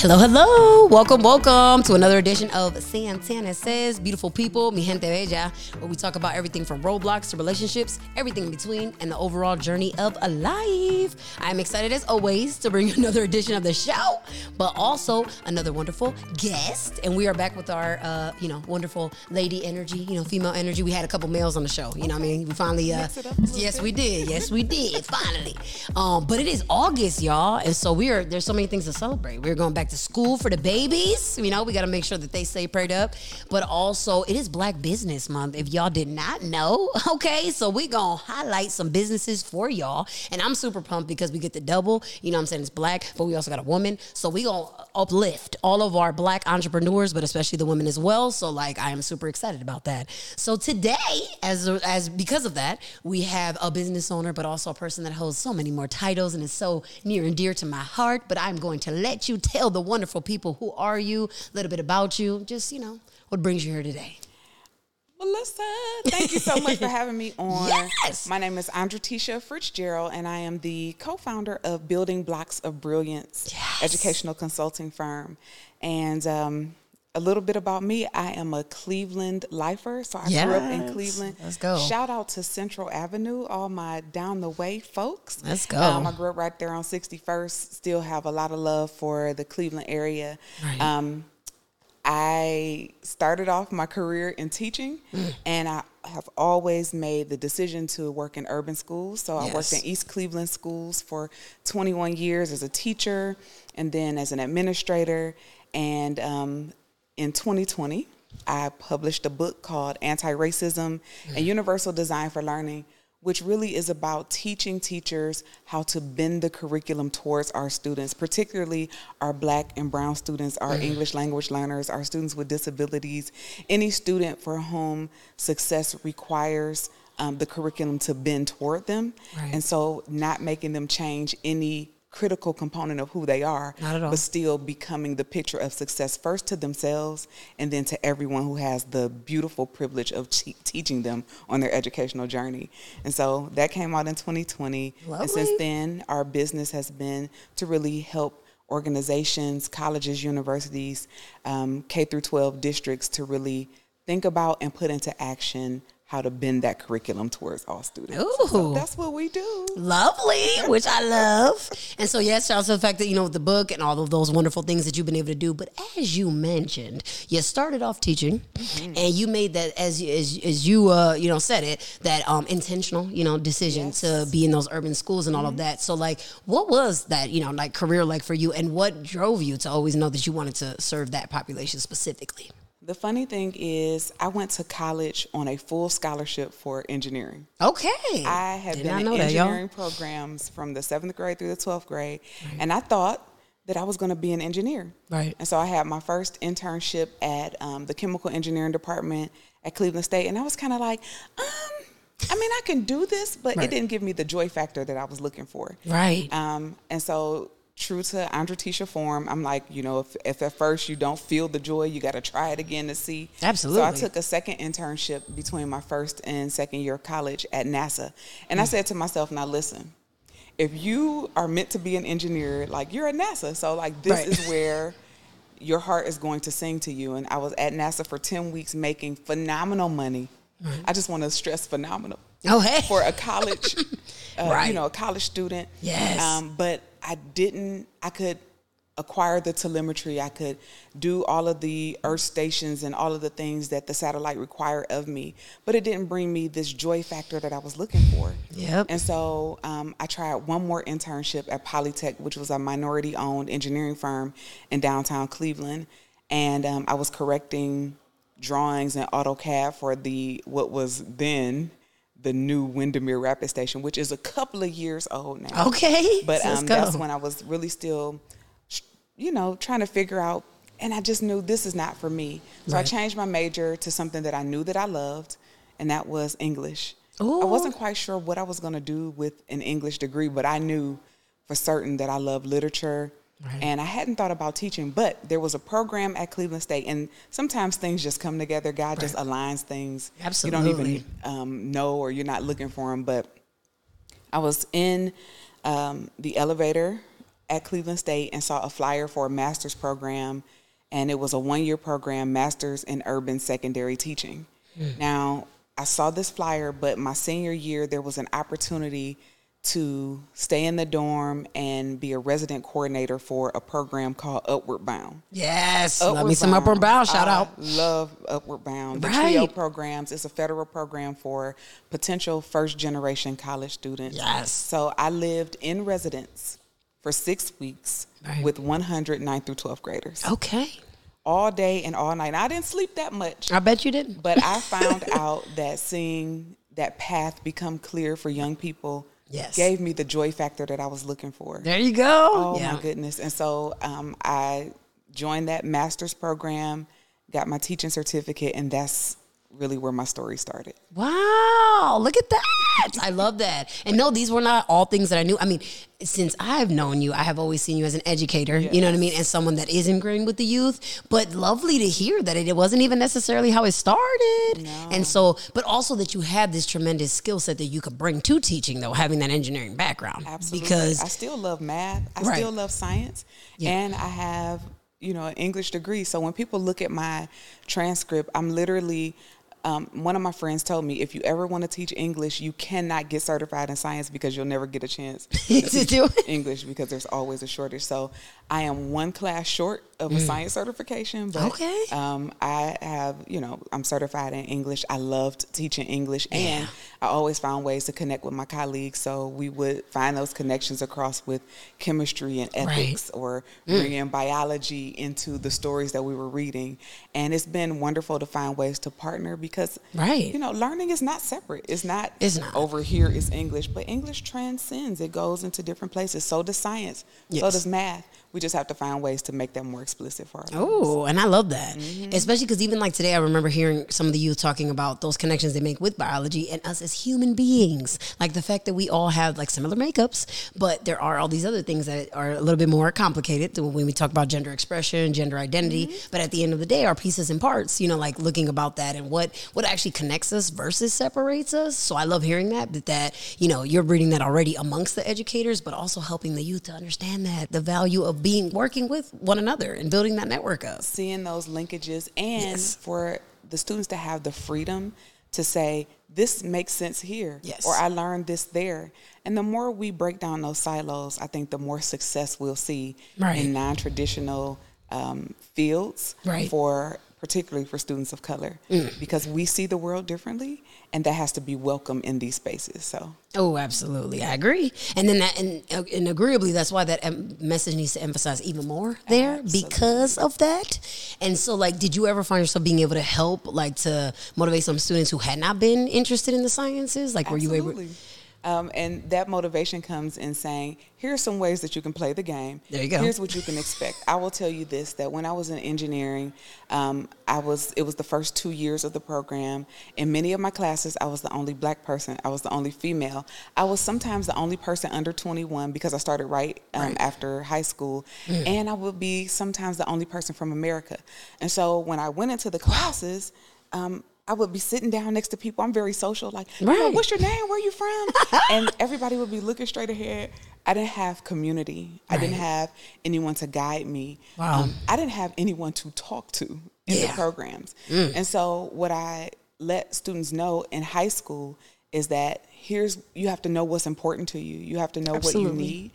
Hello, hello. Welcome, welcome to another edition of Santana Says, Beautiful People, Mi Gente Bella, where we talk about everything from roadblocks to relationships, everything in between, and the overall journey of a life. I'm excited as always to bring another edition of the show, but also another wonderful guest. And we are back with our, uh, you know, wonderful lady energy, you know, female energy. We had a couple males on the show, you know what I mean? We finally, uh, yes, we did. Yes, we did, finally. Um, but it is August, y'all. And so we are, there's so many things to celebrate. We're going back to school for the babies. You know, we got to make sure that they stay prayed up. But also, it is Black Business Month. If y'all did not know, okay, so we gonna highlight some businesses for y'all, and I'm super pumped because we get the double. You know, what I'm saying it's black, but we also got a woman, so we gonna uplift all of our black entrepreneurs, but especially the women as well. So like, I am super excited about that. So today, as as because of that, we have a business owner, but also a person that holds so many more titles and is so near and dear to my heart. But I'm going to let you tell the wonderful people who are you, a little bit about you, just you know what brings you here today. Melissa, thank you so much for having me on. Yes. My name is Andratesha Fritzgerald, and I am the co-founder of Building Blocks of Brilliance Yes. educational consulting firm. And um, a little bit about me: I am a Cleveland lifer, so I grew up in Cleveland. Let's go. Shout out to Central Avenue, all my down the way folks. Let's go. Um, I grew up right there on 61st. Still have a lot of love for the Cleveland area. Right. Um, I started off my career in teaching, Mm. and I have always made the decision to work in urban schools. So I worked in East Cleveland schools for 21 years as a teacher, and then as an administrator. And um, in 2020, I published a book called Anti Racism and Universal Design for Learning, which really is about teaching teachers how to bend the curriculum towards our students, particularly our black and brown students, our English language learners, our students with disabilities, any student for whom success requires um, the curriculum to bend toward them. Right. And so, not making them change any critical component of who they are, Not at all. but still becoming the picture of success first to themselves and then to everyone who has the beautiful privilege of te- teaching them on their educational journey. And so that came out in 2020. And since then, our business has been to really help organizations, colleges, universities, um, K through 12 districts to really think about and put into action how to bend that curriculum towards all students. So Ooh. that's what we do. Lovely, which I love. And so, yes, to the fact that, you know, the book and all of those wonderful things that you've been able to do. But as you mentioned, you started off teaching and you made that, as, you- as, as you, uh, you know, said it, that um, intentional, you know, decision to be in those urban schools and all of that. So, like, what was that, you know, like career like for you and what drove you to always know that you wanted to serve that population specifically? The funny thing is, I went to college on a full scholarship for engineering. Okay. I have Did been in know that, y'all. engineering programs from the seventh grade through the 12th grade, and I thought that I was going to be an engineer. Right. And so I had my first internship at um, the chemical engineering department at Cleveland State, and I was kind of like, um, I mean, I can do this, but Right. it didn't give me the joy factor that I was looking for. Right. Um, and so, true to Andratesha form, I'm like, you know, if, if at first you don't feel the joy, you got to try it again to see. Absolutely. So I took a second internship between my first and second year of college at NASA. And I mm. said to myself, now listen, if you are meant to be an engineer, like you're at NASA. So, like, this Right. is where your heart is going to sing to you. And I was at NASA for 10 weeks making phenomenal money. I just want to stress phenomenal oh, hey. for a college, uh, Right. you know, a college student. Yes. Um, but I didn't. I could acquire the telemetry. I could do all of the Earth stations and all of the things that the satellite required of me. But it didn't bring me this joy factor that I was looking for. Yep. And so um, I tried one more internship at Polytech, which was a minority-owned engineering firm in downtown Cleveland, and um, I was correcting drawings in AutoCAD for the what was then the new Windermere Rapid Station, which is a couple of years old now. Okay. But um, that's when I was really still, you know, trying to figure out, and I just knew this is not for me. So Right. I changed my major to something that I knew that I loved, and that was English. I wasn't quite sure what I was going to do with an English degree, but I knew for certain that I love literature. Right. And I hadn't thought about teaching, but there was a program at Cleveland State, and sometimes things just come together. God just aligns things. Absolutely. You don't even um, know, or you're not looking for them. But I was in um, the elevator at Cleveland State and saw a flyer for a master's program, and it was a one year program, Masters in Urban Secondary Teaching. Now, I saw this flyer, but my senior year, there was an opportunity to stay in the dorm and be a resident coordinator for a program called Upward Bound. Yes. Let me some Upward Bound. Shout I out. Love Upward Bound. The TRIO Right. programs is a federal program for potential first generation college students. Yes. So I lived in residence for six weeks Right. with 100 9th through 12th graders Okay. all day and all night. I didn't sleep that much, I bet you didn't. but I found out that seeing that path become clear for young people Yes. gave me the joy factor that I was looking for. There you go. Oh yeah. my goodness. And so um, I joined that master's program, got my teaching certificate, and that's really where my story started. Wow, look at that. I love that. And no, these were not all things that I knew. I mean, since I've known you, I have always seen you as an educator, you know what I mean? And someone that is ingrained with the youth. But lovely to hear that it, wasn't even necessarily how it started. And so, but also that you had this tremendous skill set that you could bring to teaching, though, having that engineering background. Absolutely. Because, I still love math. I Right. still love science. Yeah. And I have, you know, an English degree. So when people look at my transcript, I'm literally um, one of my friends told me if you ever want to teach English, you cannot get certified in science because you'll never get a chance To do it. English because there's always a shortage. So I am one class short of a science certification, but Mm. Okay. um, I have, you know, I'm certified in English. I loved teaching English, and I always found ways to connect with my colleagues. So we would find those connections across with chemistry and ethics, or Mm. bringing biology into the stories that we were reading. And it's been wonderful to find ways to partner because, Right. you know, learning is not separate. It's not. It's not. over here is English, but English transcends. It goes into different places. So does science. So does math. We just have to find ways to make that more explicit for our. Oh, and I love that. Mm-hmm. Especially because even like today, I remember hearing some of the youth talking about those connections they make with biology and us as human beings. Like the fact that we all have like similar makeups, but there are all these other things that are a little bit more complicated when we talk about gender expression, gender identity. Mm-hmm. But at the end of the day, our pieces and parts, you know, like looking about that and what what actually connects us versus separates us. So I love hearing that, that, that you know, you're reading that already amongst the educators, but also helping the youth to understand that the value of being working with one another and building that network up. seeing those linkages and Yes. for the students to have the freedom to say this makes sense here Yes. or i learned this there and the more we break down those silos i think the more success we'll see Right. in non-traditional um, fields Right. For particularly for students of color mm. because we see the world differently and that has to be welcome in these spaces so Oh, absolutely, I agree. And then that, and, and agreeably, that's why that message needs to emphasize even more there because of that. And so, like, did you ever find yourself being able to help, like, to motivate some students who had not been interested in the sciences? Like, were you able? Um, and that motivation comes in saying, here are some ways that you can play the game. There you go. Here's what you can expect. I will tell you this: that when I was in engineering, um, I was it was the first two years of the program. In many of my classes, I was the only black person. I was the only female. I was sometimes the only person under 21 because I started right, um, after high school, and I would be sometimes the only person from America. And so when I went into the classes. Um, I would be sitting down next to people. I'm very social. Like, "Oh, Right. what's your name? Where are you from? and everybody would be looking straight ahead. I didn't have community. I didn't have anyone to guide me. Um, Wow. I didn't have anyone to talk to in the Yeah. programs. And so what I let students know in high school is that here's you have to know what's important to you. You have to know what you need.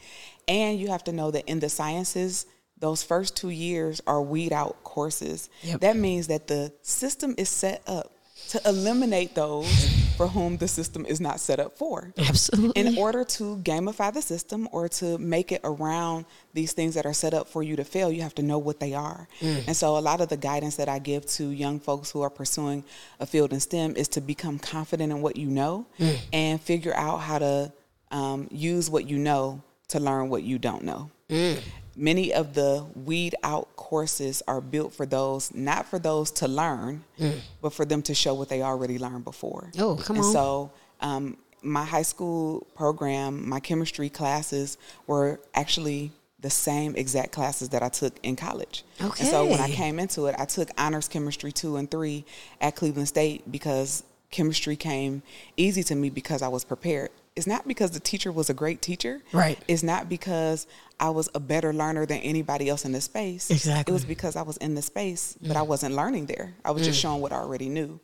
And you have to know that in the sciences, those first two years are weed out courses. Yep. That means that the system is set up to eliminate those for whom the system is not set up for. Absolutely. In order to gamify the system or to make it around these things that are set up for you to fail, you have to know what they are. Mm. And so, a lot of the guidance that I give to young folks who are pursuing a field in STEM is to become confident in what you know mm. and figure out how to um, use what you know to learn what you don't know. Mm. Many of the weed out courses are built for those, not for those to learn, but for them to show what they already learned before. Oh, come and on. So, um, my high school program, my chemistry classes were actually the same exact classes that I took in college. And so when I came into it, I took honors chemistry two and three at Cleveland State because chemistry came easy to me because I was prepared. It's not because the teacher was a great teacher. Right. It's not because I was a better learner than anybody else in the space. Exactly. It was because I was in the space, but I wasn't learning there. I was just Mm. showing what I already knew.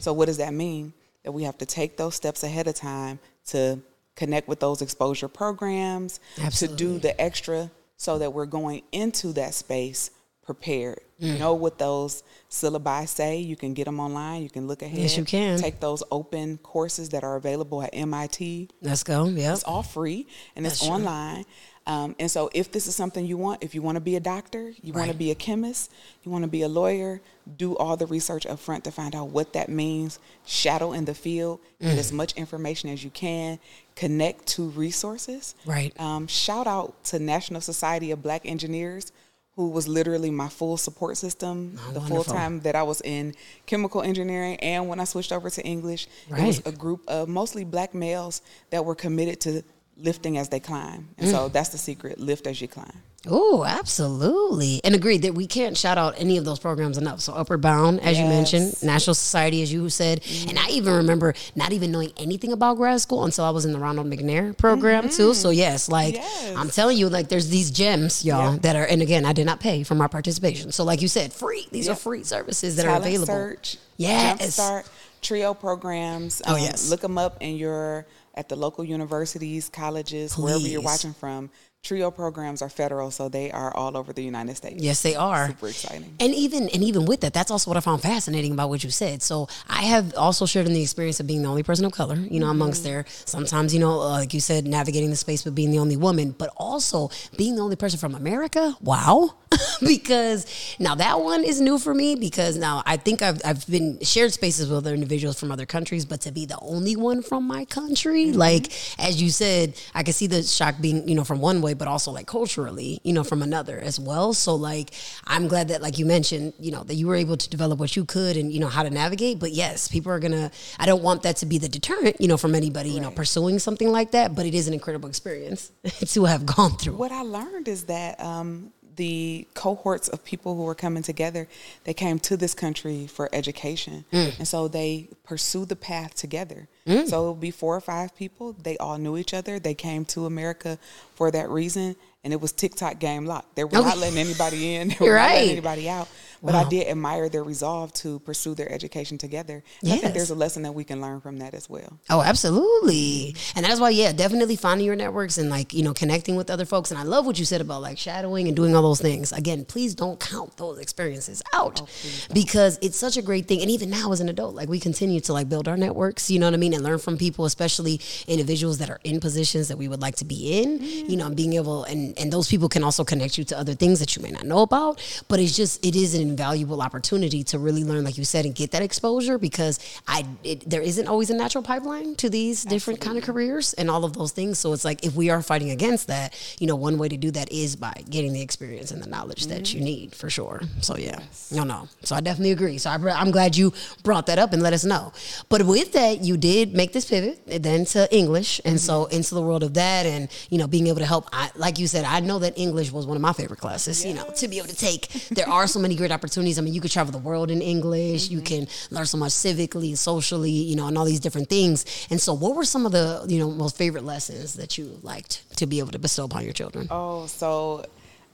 So what does that mean? That we have to take those steps ahead of time to connect with those exposure programs, Absolutely. to do the extra so that we're going into that space prepared. Mm. Know what those syllabi say. You can get them online. You can look ahead. Yes, you can. Take those open courses that are available at MIT. Let's go. Yep. It's all free and it's true. online. Um, and so, if this is something you want, if you want to be a doctor, you want to be a chemist, you want to be a lawyer, do all the research up front to find out what that means. Shadow in the field, Mm. get as much information as you can, connect to resources. Right. Um, shout out to National Society of Black Engineers, who was literally my full support system Oh, the full time that I was in chemical engineering and when I switched over to English. It was a group of mostly black males that were committed to lifting as they climb. And Mm. so that's the secret lift as you climb. Oh, absolutely. And agreed that we can't shout out any of those programs enough. So Upward Bound, as you mentioned, Mm-hmm. National Society, as you said. And I even remember not even knowing anything about grad school until I was in the Ronald McNair program too. So yes, like Mm-hmm. Yes. I'm telling you, like there's these gems, y'all, Yep. that are and again, I did not pay for my participation. So like you said, free. These are free services that are available. Search, Yes. Jumpstart, Trio programs. um, Oh, yes. Look them up in your at the local universities, colleges, wherever you're watching from. Trio programs are federal, so they are all over the United States. Yes, they are. Super exciting. And even and even with that, that's also what I found fascinating about what you said. So I have also shared in the experience of being the only person of color, you know, amongst Mm-hmm. there. Sometimes, you know, uh, like you said, navigating the space, but being the only woman, but also being the only person from America. Wow. because now that one is new for me because now I think I've, I've been shared spaces with other individuals from other countries, but to be the only one from my country, Mm-hmm. like as you said, I could see the shock being, you know, from one way, but also like culturally, you know, from another as well. So like I'm glad that like you mentioned, you know, that you were able to develop what you could and you know how to navigate. But yes, people are gonna I don't want that to be the deterrent, you know, from anybody, you know, pursuing something like that. But it is an incredible experience to have gone through. What I learned is that um, the cohorts of people who were coming together, they came to this country for education, Mm. and so they pursued the path together. So it would be four or five people. They all knew each other. They came to America for that reason, and it was TikTok game locked. They were Okay. not letting anybody in. They were You're not letting right. anybody out. But I did admire their resolve to pursue their education together. And I think there's a lesson that we can learn from that as well. Oh, absolutely. And that's why, yeah, definitely finding your networks and like, you know, connecting with other folks. And I love what you said about like shadowing and doing all those things. Again, please don't count those experiences out oh, because it's such a great thing. And even now as an adult, like we continue to like build our networks, you know what I mean? And learn from people, especially individuals that are in positions that we would like to be in, you know, and being able, and, and those people can also connect you to other things that you may not know about. But it's just, it is an invaluable opportunity to really learn, like you said, and get that exposure because I, it, there isn't always a natural pipeline to these different kind of careers and all of those things. So it's like if we are fighting against that, you know, one way to do that is by getting the experience and the knowledge that you mm-hmm. need for sure. So yeah, no, no. So I definitely agree. So I, I'm glad you brought that up and let us know. But with that, you did make this pivot then to English, and so mm-hmm. into the world of that, and you know, being able to help. I, like you said, I know that English was one of my favorite classes. You know, to be able to take. There are so many great opportunities. I mean, you could travel the world in English. You mm-hmm. can learn so much civically, socially, you know, and all these different things. And so, what were some of the you know most favorite lessons that you liked to be able to bestow upon your children? Oh, so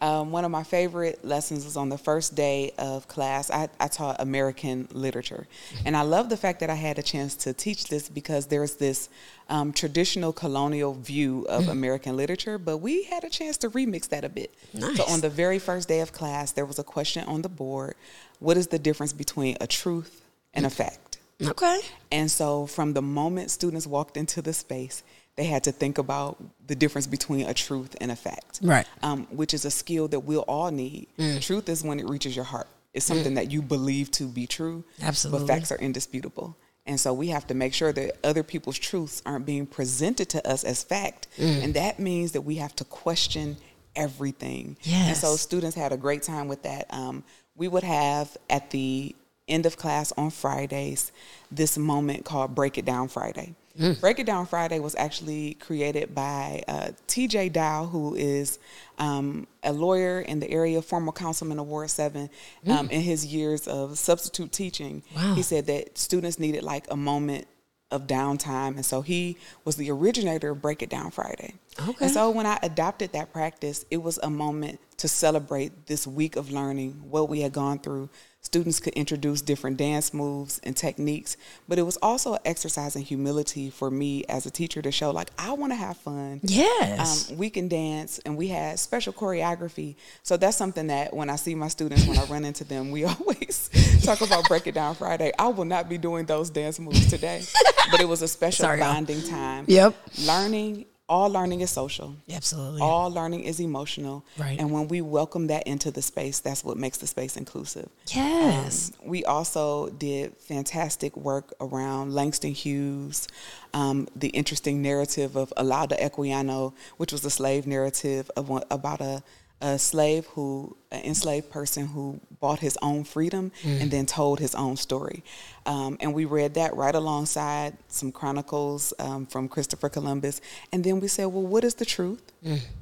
um, one of my favorite lessons was on the first day of class. I, I taught American literature. And I love the fact that I had a chance to teach this because there's this um, traditional colonial view of American literature, but we had a chance to remix that a bit. So on the very first day of class, there was a question on the board What is the difference between a truth and a fact? Okay. And so from the moment students walked into the space, they had to think about the difference between a truth and a fact. Right. Um, which is a skill that we'll all need. Truth is when it reaches your heart. It's something that you believe to be true. Absolutely. But facts are indisputable. And so we have to make sure that other people's truths aren't being presented to us as fact. And that means that we have to question everything. Yes. And so students had a great time with that. Um, we would have at the end of class on Fridays this moment called Break It Down Friday. Break It Down Friday was actually created by uh, TJ Dow, who is um, a lawyer in the area, former councilman of Ward 7. Um, in his years of substitute teaching, Wow. he said that students needed like a moment of downtime. And so he was the originator of Break It Down Friday. Okay. And so when I adopted that practice, it was a moment to celebrate this week of learning, what we had gone through. Students could introduce different dance moves and techniques, but it was also an exercise in humility for me as a teacher to show, like, I want to have fun. Yes. Um, we can dance, and we had special choreography. So that's something that when I see my students, when I run into them, we always talk about Break It Down Friday. I will not be doing those dance moves today, but it was a special Sorry, y'all. bonding time. Yep. Learning, all learning is social. Absolutely. All learning is emotional. Right. And when we welcome that into the space, that's what makes the space inclusive. yes. We also did fantastic work around Langston Hughes, um, the interesting narrative of Olaudah Equiano, which was a slave narrative of, one- about a, a slave who, an enslaved person who bought his own freedom and then told his own story. Um, and we read that right alongside some chronicles um, from Christopher Columbus. And then we said, well, what is the truth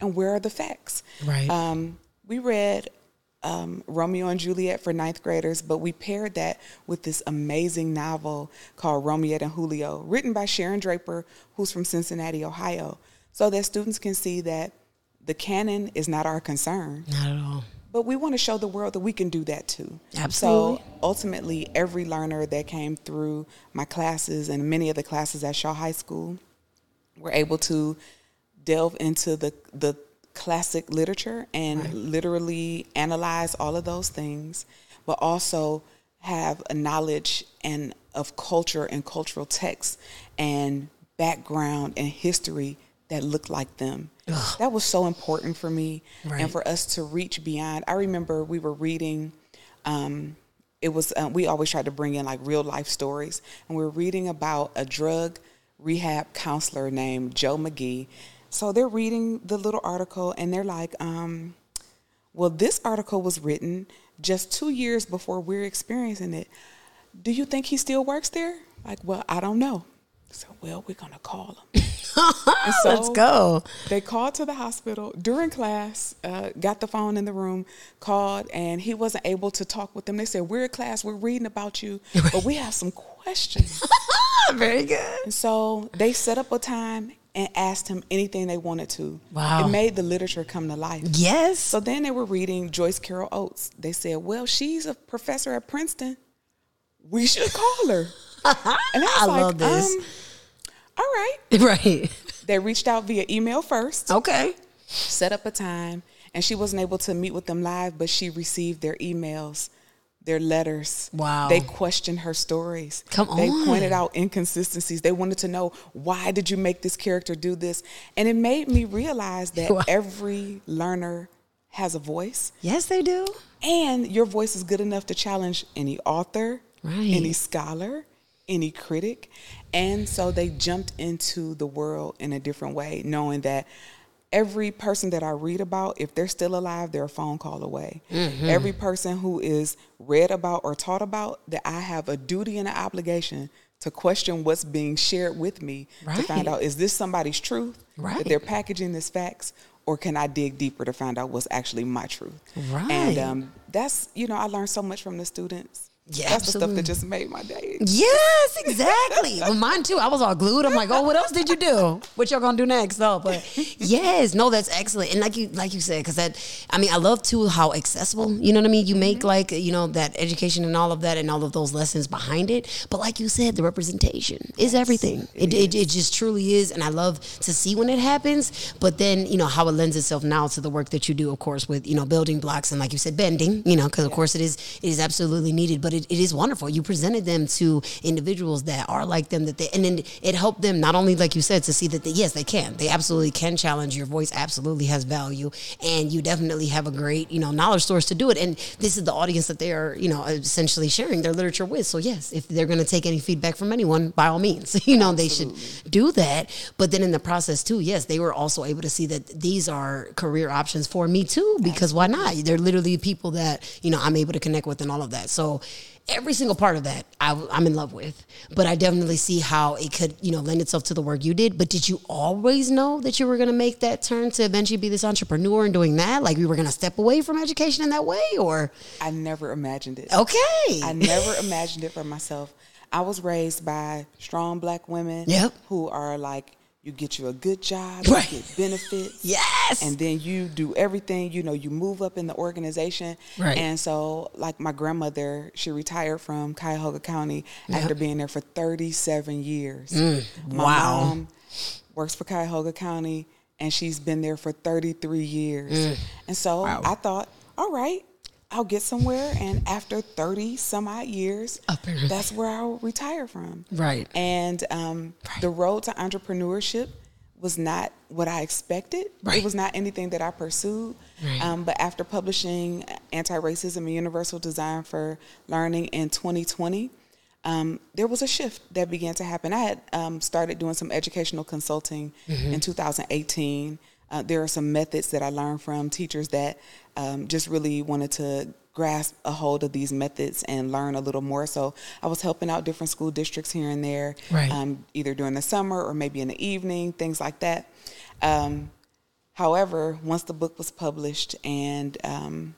and where are the facts? Right. Um, we read um, Romeo and Juliet for ninth graders, but we paired that with this amazing novel called Romiette and Julio, written by Sharon Draper, who's from Cincinnati, Ohio, so that students can see that the canon is not our concern, Not at all. but we want to show the world that we can do that too. Absolutely. So ultimately, every learner that came through my classes and many of the classes at Shaw High School were able to delve into the the classic literature and literally analyze all of those things, but also have a knowledge and of culture and cultural texts and background and history that looked like them. That was so important for me Right. and for us to reach beyond. I remember we were reading um, it was uh, we always try to bring in like real life stories and we are reading about a drug rehab counselor named joe mcgee so they're reading the little article and they're like um, well this article was written just two years before we're experiencing it do you think he still works there like well i don't know so well we're gonna call him so Let's go. they called to the hospital during class, uh, got the phone in the room, called, and he wasn't able to talk with them. They said, We're in class, we're reading about you, but we have some questions. Very good. and so they set up a time and asked him anything they wanted to. Wow. It made the literature come to life. Yes. So then they were reading Joyce Carol Oates. They said, Well, she's a professor at Princeton. We should call her. And I was I like, love this. Um, all right. right. They reached out via email first. Okay. set up a time and she wasn't able to meet with them live but she received their emails their letters Wow. they questioned her stories Come they on. pointed out inconsistencies they wanted to know why did you make this character do this and it made me realize that Wow. every learner has a voice Yes, they do. and your voice is good enough to challenge any author, Right. any scholar, any critic. And so they jumped into the world in a different way, knowing that every person that I read about, if they're still alive, they're a phone call away. Mm-hmm. Every person who is read about or taught about, that I have a duty and an obligation to question what's being shared with me to find out is this somebody's truth Right. that they're packaging as facts or can I dig deeper to find out what's actually my truth? Right. And um, that's, you know, I learned so much from the students. Yeah, that's the stuff that just made my day. Yes, exactly. well, mine too. I was all glued. I'm like, oh, what else did you do? What y'all gonna do next? though? but yes, no, that's excellent. And like you, like you said, because that, I mean, I love too how accessible. You know what I mean? You make mm-hmm. like you know that education and all of that and all of those lessons behind it. But like you said, the representation is everything. It, it, it just truly is, and I love to see when it happens. But then you know how it lends itself now to the work that you do, of course, with you know building blocks and like you said, bending. You know, because of course it is it is absolutely needed. But it, it is wonderful. You presented them to individuals that are like them that they and then it helped them not only like you said to see that they, yes they can. They absolutely can challenge your voice absolutely has value and you definitely have a great you know knowledge source to do it. And this is the audience that they are you know essentially sharing their literature with. So yes if they're going to take any feedback from anyone by all means you know they should do that. But then in the process too yes they were also able to see that these are career options for me too because why not? They're literally people that you know i'm able to connect with and all of that. So every single part of that I, am in love with but i definitely see how it could you know lend itself to the work you did but did you always know that you were going to make that turn to eventually be this entrepreneur and doing that like we were going to step away from education in that way or I never imagined it. okay I never imagined it for myself. I was raised by strong black women Yep. who are like, you get you a good job, Right. you get benefits. Yes. And then you do everything, you know, you move up in the organization. Right. And so, like my grandmother, she retired from Cuyahoga County after being there for 37 years. My Mm. wow. mom works for Cuyahoga County and she's been there for 33 years. And so Mm. Wow. I thought, all right, I'll get somewhere. And after 30 some odd years, that's where I'll retire from. Right. And um, the road to entrepreneurship was not what I expected. Right. It was not anything that I pursued. Right. Um, but after publishing Anti Racism and Universal Design for Learning in 2020, um, there was a shift that began to happen. I had um, started doing some educational consulting Mm-hmm. in 2018. Uh, there are some methods that I learned from teachers that um, just really wanted to grasp a hold of these methods and learn a little more. So I was helping out different school districts here and there, Right. um, either during the summer or maybe in the evening, things like that. Um, however, once the book was published and um,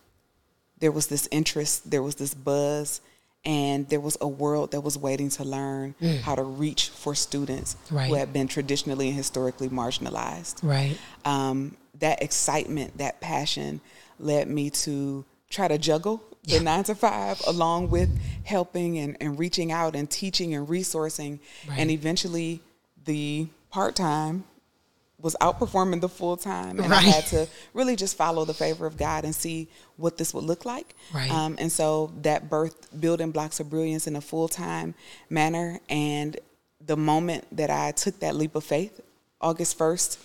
there was this interest, there was this buzz, and there was a world that was waiting to learn how to reach for students Mm. Right. who had been traditionally and historically marginalized. Right. Um, that excitement, that passion led me to try to juggle the nine to five along with helping and, and reaching out and teaching and resourcing. Right. And eventually the part time was outperforming the full time, and I had to really just follow the favor of God and see what this would look like. Right. Um, and so that birthed building blocks of brilliance in a full time manner. And the moment that I took that leap of faith, August first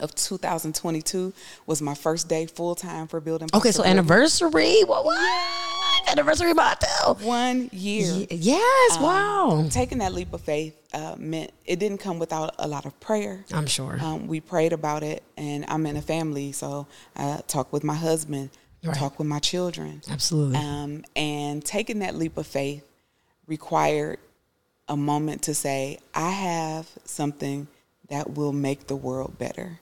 of 2022, was my first day full time for building. Okay, so Brilliance. anniversary. What? what? Anniversary Montel. one year. Y- Yes. Um, wow. Taking that leap of faith uh, meant it didn't come without a lot of prayer. I'm sure. Um, we prayed about it, and I'm in a family, so I talk with my husband, Right. talk with my children. Absolutely. Um, and taking that leap of faith required a moment to say, I have something that will make the world better.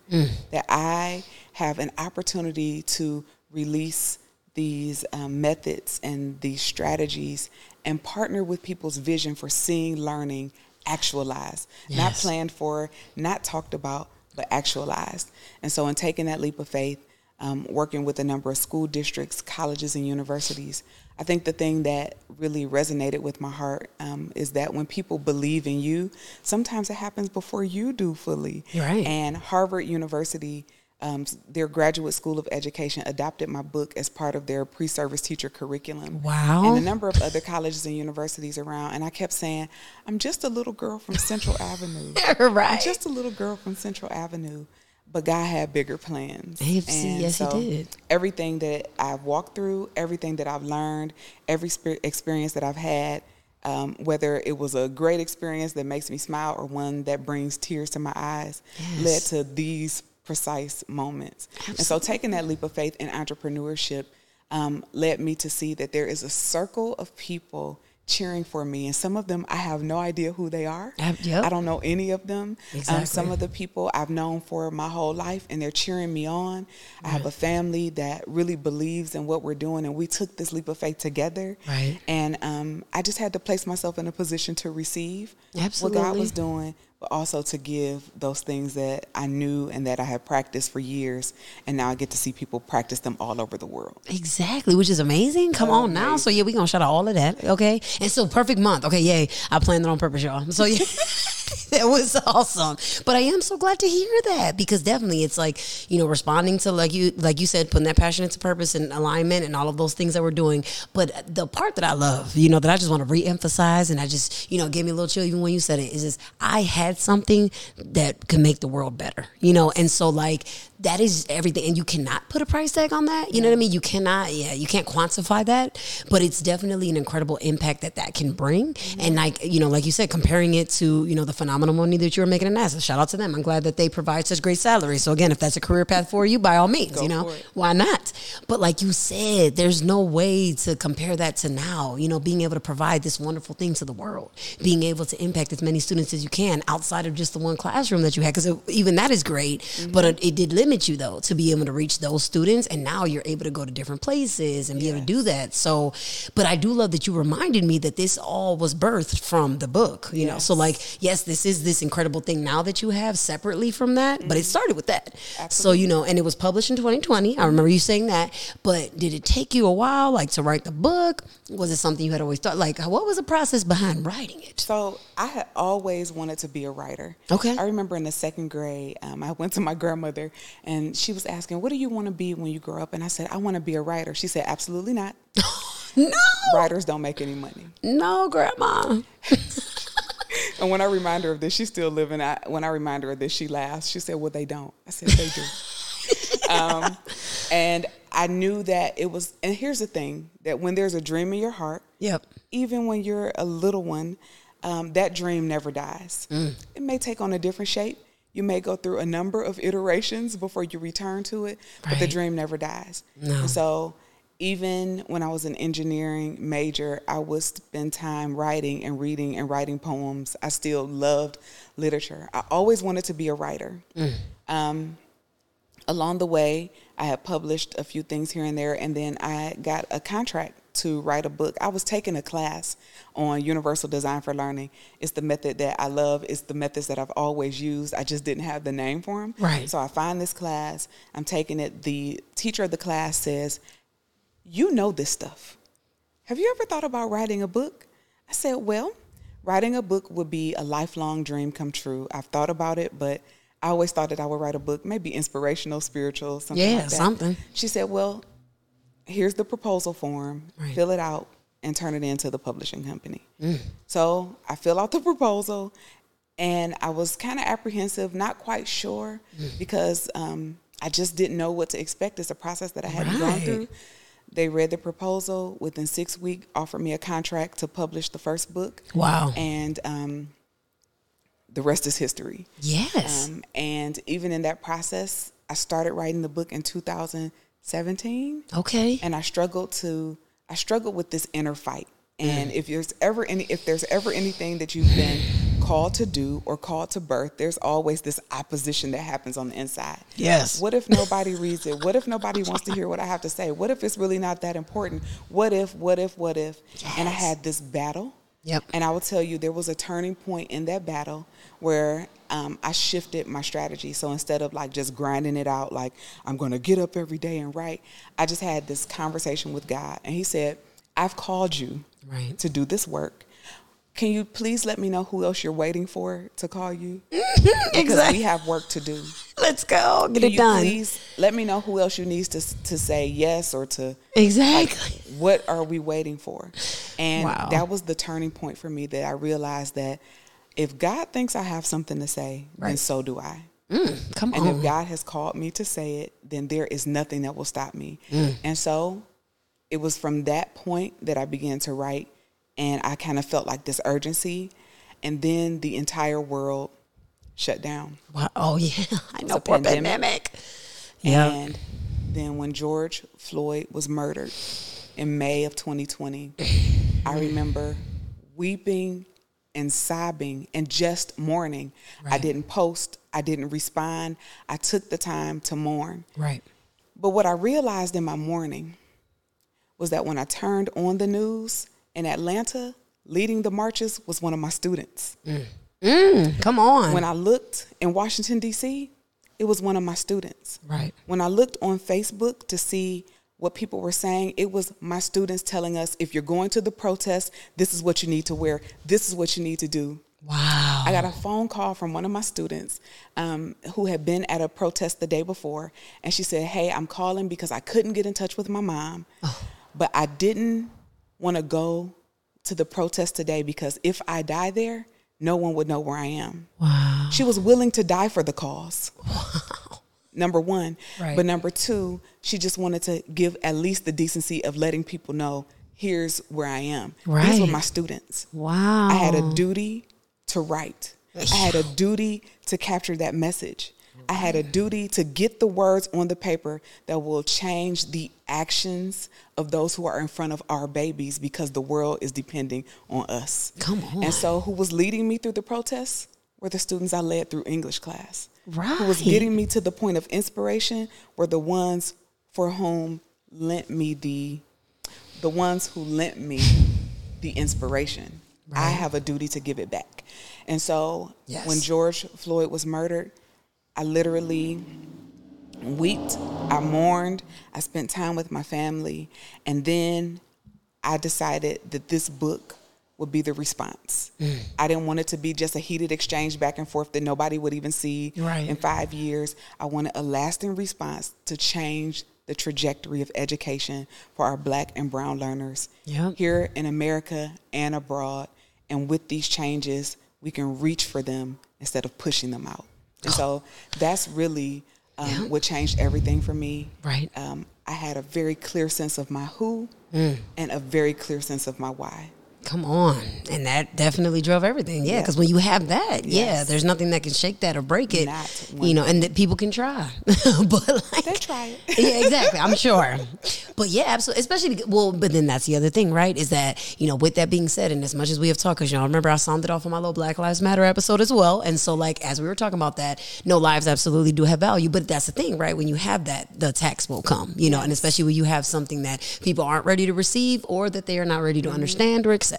That I have an opportunity to release these um, methods and these strategies and partner with people's vision for seeing learning actualized, not planned for, not talked about, but actualized. And so, in taking that leap of faith, um, working with a number of school districts, colleges, and universities, I think the thing that really resonated with my heart um, is that when people believe in you, sometimes it happens before you do fully. Right. And Harvard University, um, their graduate school of education, adopted my book as part of their pre-service teacher curriculum. Wow. And a number of other colleges and universities around. And I kept saying, I'm just a little girl from Central Avenue. I'm right. just a little girl from Central Avenue, but God had bigger plans. Yes, yes, he did. Everything that I've walked through, everything that I've learned, every experience that I've had, um, whether it was a great experience that makes me smile or one that brings tears to my eyes, Yes. led to these precise moments. And so, taking that leap of faith in entrepreneurship um, led me to see that there is a circle of people cheering for me, and some of them I have no idea who they are. Yep, yep. I don't know any of them. Um, Exactly. some of the people I've known for my whole life, and they're cheering me on. I have a family that really believes in what we're doing, and we took this leap of faith together. Right. And um, I just had to place myself in a position to receive Absolutely. what God was doing, but also to give those things that I knew and that I had practiced for years, and now I get to see people practice them all over the world. Exactly, which is amazing. Come on now. So yeah, we gonna shout out all of that. Okay. And so perfect month. Okay, yay. I planned it on purpose, y'all. So yeah. That was awesome, but I am so glad to hear that because definitely it's like you know responding to like you like you said putting that passion into purpose and alignment and all of those things that we're doing. But the part that I love, you know, that I just want to re-emphasize and I just you know gave me a little chill even when you said it is just I had something that could make the world better, you know, and so like that is everything, and you cannot put a price tag on that. You know what I mean? You cannot, yeah, you can't quantify that, but it's definitely an incredible impact that that can bring. And like you know, like you said, comparing it to you know the phenomenal money that you were making in NASA. Shout out to them. I'm glad that they provide such great salaries. So again, if that's a career path for you, by all means, you know, why not? But like you said, there's no way to compare that to now. You know, being able to provide this wonderful thing to the world, being able to impact as many students as you can outside of just the one classroom that you had, because even that is great. But it, it did limit limit you though to be able to reach those students, and now you're able to go to different places and be able to do that. So, but I do love that you reminded me that this all was birthed from the book. You know, so like yes, this is this incredible thing now that you have separately from that, but it Mm-hmm. started with that. So you know, and it was published in 2020. I remember you saying that. But did it take you a while, like to write the book? Was it something you had always thought? Like, what was the process behind writing it? So I had always wanted to be a writer. Okay. I remember in the second grade, um, I went to my grandmother and she was asking, "What do you want to be when you grow up?" And I said, "I want to be a writer." She said, "Absolutely not. No, Writers don't make any money." no, grandma. And when I remind her of this, she's still living. I, when I remind her of this, she laughs. She said, "Well, they don't." I said, "They do." um, and I knew that it was. And here's the thing: that when there's a dream in your heart, Yep. even when you're a little one, um, that dream never dies. It may take on a different shape. You may go through a number of iterations before you return to it, but the dream never dies. No. And so, even when I was an engineering major, I would spend time writing and reading and writing poems. I still loved literature. I always wanted to be a writer. Um, along the way, I had published a few things here and there, and then I got a contract to write a book. I was taking a class on universal design for learning. It's the method that I love. It's the methods that I've always used. I just didn't have the name for them. Right. So I find this class. I'm taking it. The teacher of the class says, "You know this stuff. Have you ever thought about writing a book?" I said, "Well, writing a book would be a lifelong dream come true. I've thought about it, but I always thought that I would write a book, maybe inspirational, spiritual, something Yeah, like that. something. She said, "Well, here's the proposal form. Right. Fill it out and turn it into the publishing company." Mm. So I fill out the proposal, and I was kind of apprehensive, not quite sure, Mm. because um, I just didn't know what to expect. It's a process that I hadn't gone through. They read the proposal within six weeks, offered me a contract to publish the first book, Wow. and um, the rest is history. yes. Um, and even in that process, I started writing the book in 2017, okay. and I struggled to I struggled with this inner fight. And if there's ever any if there's ever anything that you've been called to do or called to birth, there's always this opposition that happens on the inside. Yes. What if nobody reads it? What if nobody wants to hear what I have to say? What if it's really not that important? What if, what if, what if? And I had this battle. Yep. And I will tell you, there was a turning point in that battle where um, I shifted my strategy. So instead of like just grinding it out, like I'm going to get up every day and write, I just had this conversation with God. And He said, I've called you Right. to do this work. Can you please let me know who else you're waiting for to call you? Because Exactly. we have work to do. Let's go. Get Can it you done. please let me know who else you need to to say yes or to Exactly. what are we waiting for? And Wow. that was the turning point for me that I realized that if God thinks I have something to say, then so do I. Come And on. if God has called me to say it, then there is nothing that will stop me. Mm. And so it was from that point that I began to write and I kind of felt like this urgency and then the entire world shut down. Wow. Oh yeah. I know. Poor pandemic. pandemic. Yeah. And then when George Floyd was murdered in May of 2020, I remember weeping and sobbing and just mourning. I didn't post, I didn't respond. I took the time to mourn. Right. But what I realized in my mourning was that when I turned on the news in Atlanta, leading the marches was one of my students. Mm, come on. When I looked in Washington, D.C., it was one of my students. right. When I looked on Facebook to see what people were saying, it was my students telling us if you're going to the protest, this is what you need to wear, this is what you need to do. Wow. I got a phone call from one of my students um, who had been at a protest the day before, and she said, Hey, I'm calling because I couldn't get in touch with my mom, but I didn't want to go to the protest today because if I die there, no one would know where I am. wow. She was willing to die for the cause. Wow. Number one. Right. But number two, she just wanted to give at least the decency of letting people know here's where I am. Right. These were my students. Wow. I had a duty to write. I had a duty to capture that message. I had a duty to get the words on the paper that will change the actions of those who are in front of our babies because the world is depending on us. Come on. And so, who was leading me through the protests? were the students I led through English class. Right. Who was getting me to the point of inspiration were the ones for whom lent me the the ones who lent me the inspiration. I have a duty to give it back. And so Yes. when George Floyd was murdered, I literally wept, I mourned, I spent time with my family, and then I decided that this book would be the response. Mm. I didn't want it to be just a heated exchange back and forth that nobody would even see Right. in five years. I wanted a lasting response to change the trajectory of education for our black and brown learners Yep. here in America and abroad. And with these changes, we can reach for them instead of pushing them out. And so that's really um, Yeah. what changed everything for me. Right. Um, I had a very clear sense of my who Mm. and a very clear sense of my why. Come on. And that definitely drove everything. Yeah. Because when you have that, yeah, there's nothing that can shake that or break it. You know, and that people can try. but like, They try it. yeah, exactly. I'm sure. But yeah, absolutely. Especially, well, but then that's the other thing, right? Is that, you know, with that being said, and as much as we have talked, because y'all remember I sounded off on my little Black Lives Matter episode as well. And so, like, as we were talking about that, no lives absolutely do have value. But that's the thing, right? When you have that, the attacks will come, you know, and especially when you have something that people aren't ready to receive or that they are not ready to mm-hmm. understand or accept,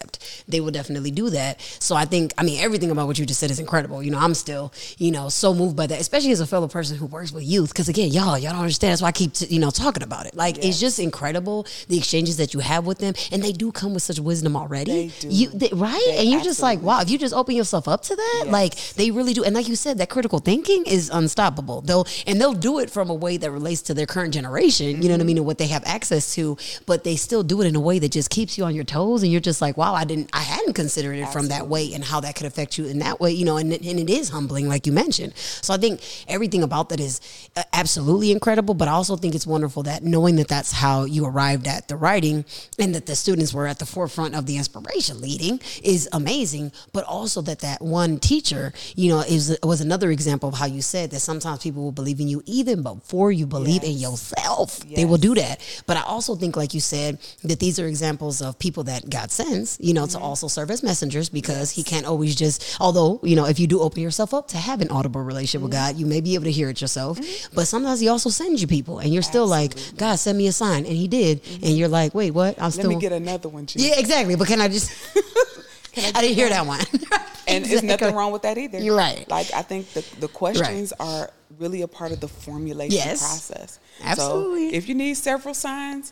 they will definitely do that. So I think, I mean, everything about what you just said is incredible. You know, I'm still, you know, so moved by that, especially as a fellow person who works with youth. Because again, y'all, y'all don't understand. That's why I keep, t- you know, talking about it. Like, it's just incredible the exchanges that you have with them, and they do come with such wisdom already. You, they, right? They and you're just like, wow, if you just open yourself up to that, Yes. like they really do. And like you said, that critical thinking is unstoppable. They'll and they'll do it from a way that relates to their current generation. You know what I mean, and what they have access to. But they still do it in a way that just keeps you on your toes, and you're just like, wow, I didn't, I hadn't considered it from that way, and how that could affect you in that way. You know, and and it is humbling, like you mentioned. So I think everything about that is uh, absolutely incredible. But I also think it's wonderful that knowing that that's how you arrived at the writing, and that the students were at the forefront of the inspiration leading is amazing. But also that that one teacher, you know, is was another example of how you said that sometimes people will believe in you even before you believe in Yes. yourself. They will do that. But I also think, like you said, that these are examples of people that God sends, you know, to mm-hmm. also serve as messengers because He can't always just. Although you know, if you do open yourself up to have an audible relationship with mm-hmm. God, you may be able to hear it yourself. Mm-hmm. But sometimes He also sends you people, and you're still like, God, send me a sign, and He did, and you're like, wait, what? I'm Let still. me get another one, G. Yeah, exactly. But can I just? I, didn't hear that one. And there's nothing wrong with that either. You're right. Like I think the the questions are really a part of the formulation Yes. process. Absolutely. So if you need several signs,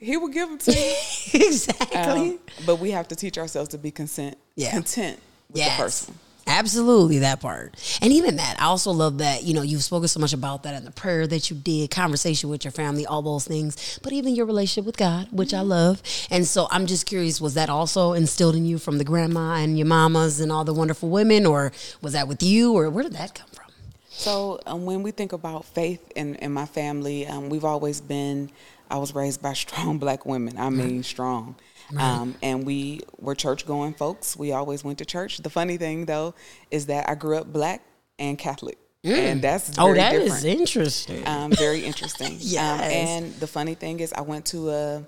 he will give them to you. exactly. Um, but we have to teach ourselves to be consent, Yeah. content with the person. Absolutely, that part. And even that, I also love that, you know, you've spoken so much about that in the prayer that you did, conversation with your family, all those things, but even your relationship with God, which I love. And so I'm just curious, was that also instilled in you from the grandma and your mamas and all the wonderful women, or was that with you, or where did that come from? So um, when we think about faith in, in my family, um, we've always been, I was raised by strong black women. I mean, strong. Um, and we were church going folks. We always went to church. The funny thing though is that I grew up black and Catholic. And that's very oh, that is different. interesting. um, very interesting. Yes. Um, and the funny thing is, I went to a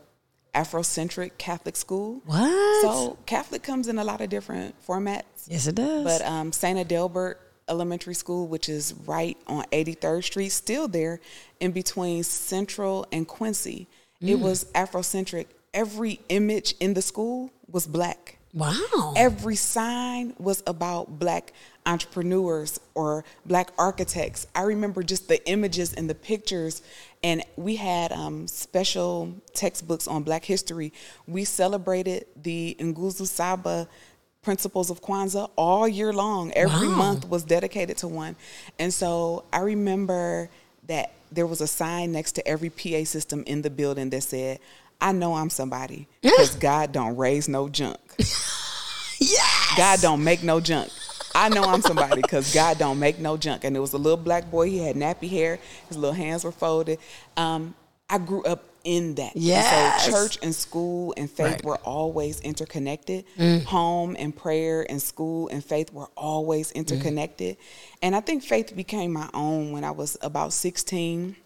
Afrocentric Catholic school. what? So Catholic comes in a lot of different formats. yes, it does. But um, St. Adalbert Elementary School, which is right on 83rd Street, still there in between Central and Quincy. It Mm. was Afrocentric. Every image in the school was black. wow. Every sign was about black entrepreneurs or black architects. I remember just the images and the pictures. And we had um, special textbooks on black history. We celebrated the Nguzo Saba principles of Kwanzaa all year long. Every Wow. month was dedicated to one. And so I remember that there was a sign next to every PA system in the building that said, I know I'm somebody because God don't raise no junk. yes. God don't make no junk. I know I'm somebody because God don't make no junk. And it was a little black boy. He had nappy hair. His little hands were folded. Um, I grew up in that. And So church and school and faith Right. were always interconnected. Mm. Home and prayer and school and faith were always interconnected. And I think faith became my own when I was about 16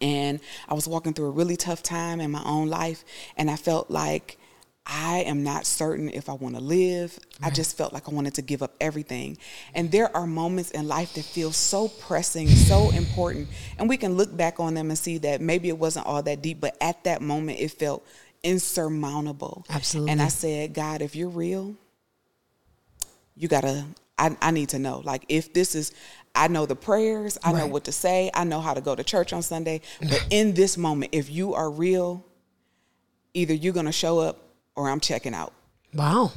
and I was walking through a really tough time in my own life, and I felt like I am not certain if I want to live. I just felt like I wanted to give up everything. And there are moments in life that feel so pressing, so important. And we can look back on them and see that maybe it wasn't all that deep, but at that moment it felt insurmountable. Absolutely. And I said, God, if you're real, you gotta I, I need to know. Like if this is I know the prayers, I know what to say, I know how to go to church on Sunday. But in this moment, if you are real, either you're gonna show up or I'm checking out. Wow.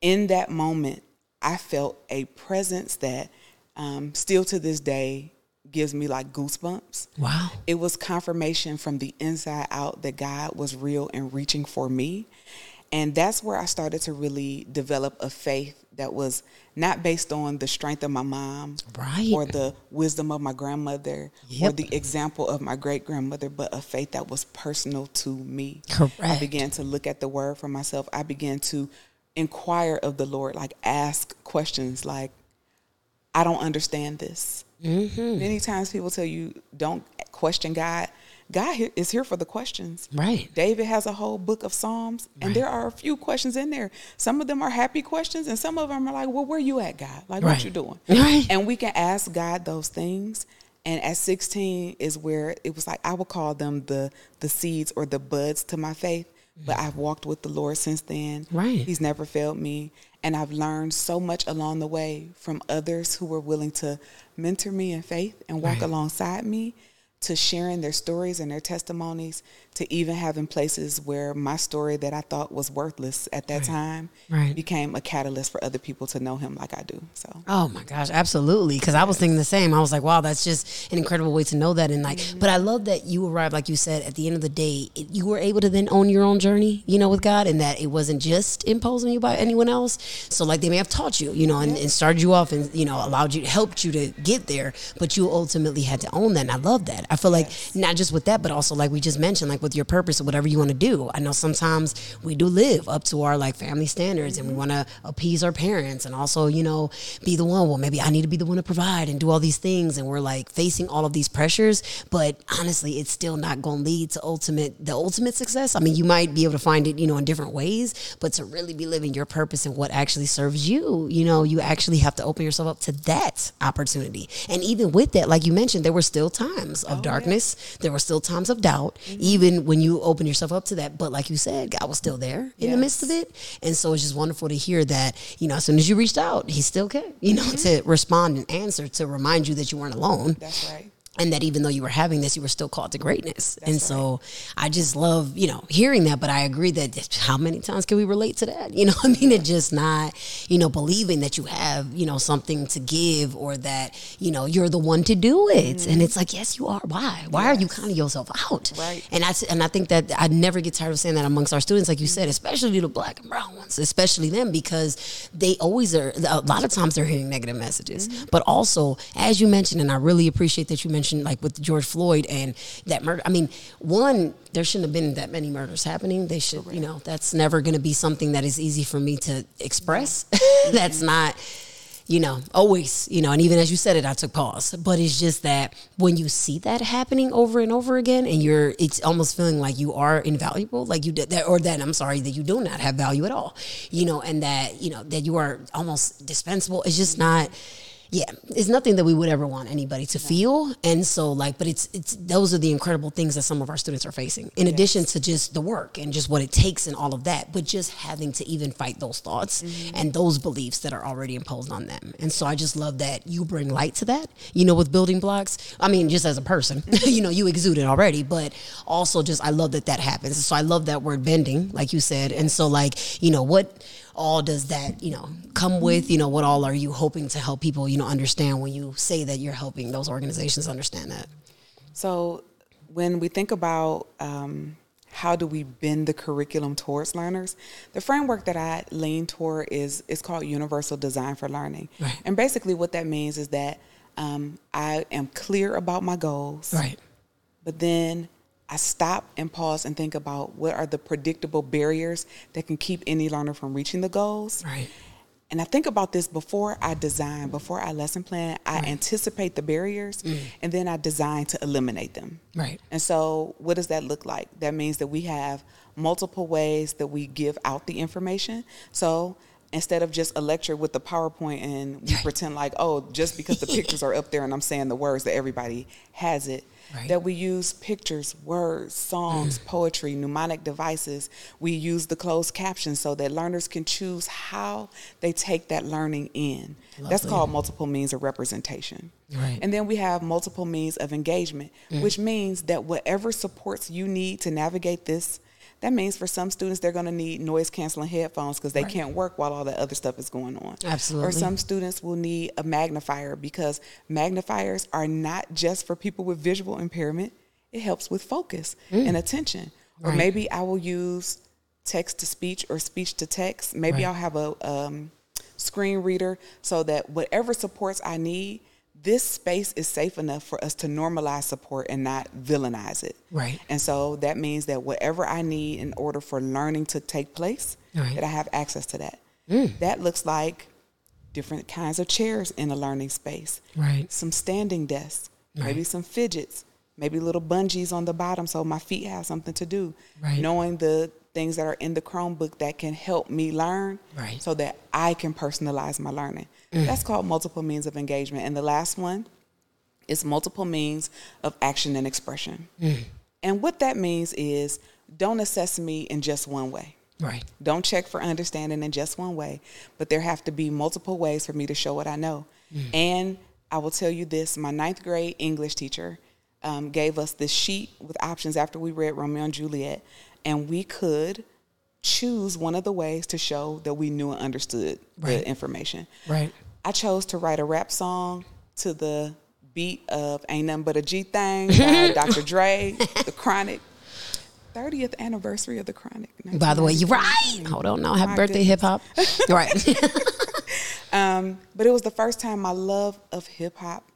In that moment, I felt a presence that um, still to this day gives me like goosebumps. Wow. It was confirmation from the inside out that God was real and reaching for me. And that's where I started to really develop a faith that was not based on the strength of my mom Right. or the wisdom of my grandmother or the example of my great grandmother, but a faith that was personal to me. Correct. I began to look at the word for myself. I began to inquire of the Lord, like ask questions like, I don't understand this. Mm-hmm. Many times people tell you, don't question God. God is here for the questions. Right. David has a whole book of Psalms, and there are a few questions in there. Some of them are happy questions, and some of them are like, "Well, where you at, God? Like, Right. what you doing?" Right. And we can ask God those things. And at 16 is where it was like I would call them the the seeds or the buds to my faith. But I've walked with the Lord since then. Right. He's never failed me, and I've learned so much along the way from others who were willing to mentor me in faith and walk Right. alongside me to sharing their stories and their testimonies to even having places where my story that I thought was worthless at that time Right. became a catalyst for other people to know him like I do. So Oh my gosh, absolutely. Because I was thinking the same. I was like, wow, that's just an incredible way to know that. And like, Mm-hmm. but I love that you arrived, like you said, at the end of the day, it, you were able to then own your own journey, you know, with God, and that it wasn't just imposed on you by anyone else. So like, they may have taught you, you know, and, and started you off, and you know, allowed you, helped you to get there, but you ultimately had to own that. And I love that. I feel like not just with that, but also like we just mentioned, like with your purpose or whatever you want to do. I know sometimes we do live up to our like family standards, and we mm-hmm. want to appease our parents, and also you know be the one. Well, maybe I need to be the one to provide and do all these things, and we're like facing all of these pressures. But honestly, it's still not going to lead to ultimate the ultimate success. I mean, you might be able to find it, you know, in different ways, but to really be living your purpose and what actually serves you, you know, you actually have to open yourself up to that opportunity. And even with that, like you mentioned, there were still times of Oh, darkness. There were still times of doubt, mm-hmm. even when you open yourself up to that. But like you said, God was still there in the midst of it. And so it's just wonderful to hear that, you know, as soon as you reached out, he still came, you know, mm-hmm. to respond and answer to remind you that you weren't alone that's right. And that even though you were having this, you were still called to greatness. and so I just love, you know, hearing that. But I agree that how many times can we relate to that? You know, I mean, it's just not, you know, believing that you have, you know, something to give or that, you know, you're the one to do it. And it's like, yes, you are. Why? Why are you counting yourself out? Right. And I and I think that I never get tired of saying that amongst our students, like you said, especially the black and brown ones, especially them, because they always are. A lot of times they're hearing negative messages, mm-hmm. but also as you mentioned, and I really appreciate that you mentioned like with George Floyd and that murder. I mean, one, there shouldn't have been that many murders happening. They should, you know, that's never going to be something that is easy for me to express. that's not you know, always, you know, and even as you said it, I took pause. But it's just that when you see that happening over and over again, and you're, it's almost feeling like you are invaluable, like you did that, or that I'm sorry, that you do not have value at all, you know, and that, you know, that you are almost dispensable. It's just not, yeah, it's nothing that we would ever want anybody to feel. And so, like, but it's, it's, those are the incredible things that some of our students are facing, in addition to just the work and just what it takes and all of that, but just having to even fight those thoughts mm-hmm. and those beliefs that are already imposed on them. And so I just love that you bring light to that, you know, with building blocks. I mean, just as a person, you know, you exude it already, but also just, I love that that happens. So I love that word bending, like you said. And so, like, you know, what, all does that you know come with you know what all are you hoping to help people you know understand when you say that you're helping those organizations understand that So when we think about um, how do we bend the curriculum towards learners, the framework that I lean toward is is called Universal Design for Learning. Right. And basically, what that means is that um, I am clear about my goals, right but then I stop and pause and think about what are the predictable barriers that can keep any learner from reaching the goals. right and I think about this before I design, before I lesson plan, I anticipate the barriers mm. and then I design to eliminate them. Right. And so, what does that look like? That means that we have multiple ways that we give out the information. So, instead of just a lecture with the PowerPoint and we Right. pretend like, oh, just because the pictures are up there and I'm saying the words that everybody has it, Right. that we use pictures, words, songs, mm. poetry, mnemonic devices. We use the closed captions so that learners can choose how they take that learning in. That's called multiple means of representation. Right. And then we have multiple means of engagement, mm. which means that whatever supports you need to navigate this, that means for some students they're going to need noise canceling headphones because they Right. can't work while all that other stuff is going on. Absolutely. Or some students will need a magnifier because magnifiers are not just for people with visual impairment. It helps with focus and attention. Right. Or Mm. Maybe I will use text to speech or speech to text. Maybe Right. I'll have a um, screen reader so that whatever supports I need, this space is safe enough for us to normalize support and not villainize it. Right. And so that means that whatever I need in order for learning to take place, Right. that I have access to that. Mm. That looks like different kinds of chairs in a learning space. Right. Some standing desks, maybe some fidgets, maybe little bungees on the bottom so my feet have something to do. Right. Knowing the things that are in the Chromebook that can help me learn Right. so that I can personalize my learning. That's called multiple means of engagement. And the last one is multiple means of action and expression. And what that means is don't assess me in just one way. Right. Don't check for understanding in just one way, but there have to be multiple ways for me to show what I know. And I will tell you this my ninth grade English teacher um, gave us this sheet with options after we read Romeo and Juliet, and we could choose one of the ways to show that we knew and understood Right. the information. Right. I chose to write a rap song to the beat of Ain't Nothing But a G Thing by Dr. Dre, The Chronic. 30th anniversary of The Chronic. By the way, you're right. Hold on now. Happy My birthday, hip hop. right. Um, but it was the first time my love of hip hop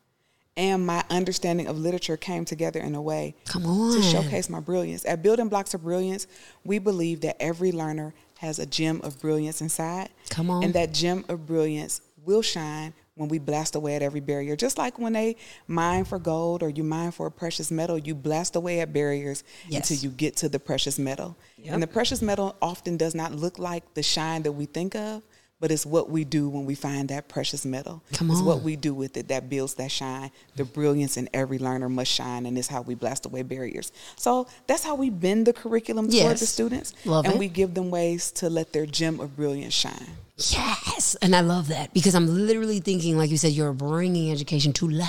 and my understanding of literature came together in a way Come on. to showcase my brilliance. At Building Blocks of Brilliance, we believe that every learner has a gem of brilliance inside. Come on. And that gem of brilliance will shine when we blast away at every barrier. Just like when they mine for gold or you mine for a precious metal, you blast away at barriers Yes. until you get to the precious metal. Yep. And the precious metal often does not look like the shine that we think of, but it's what we do when we find that precious metal. Come It's what we do with it that builds that shine. The brilliance in every learner must shine, and it's how we blast away barriers. So that's how we bend the curriculum toward the students, Love and it. we give them ways to let their gem of brilliance shine. Yes, and I love that because I'm literally thinking, like you said, you're bringing education to life,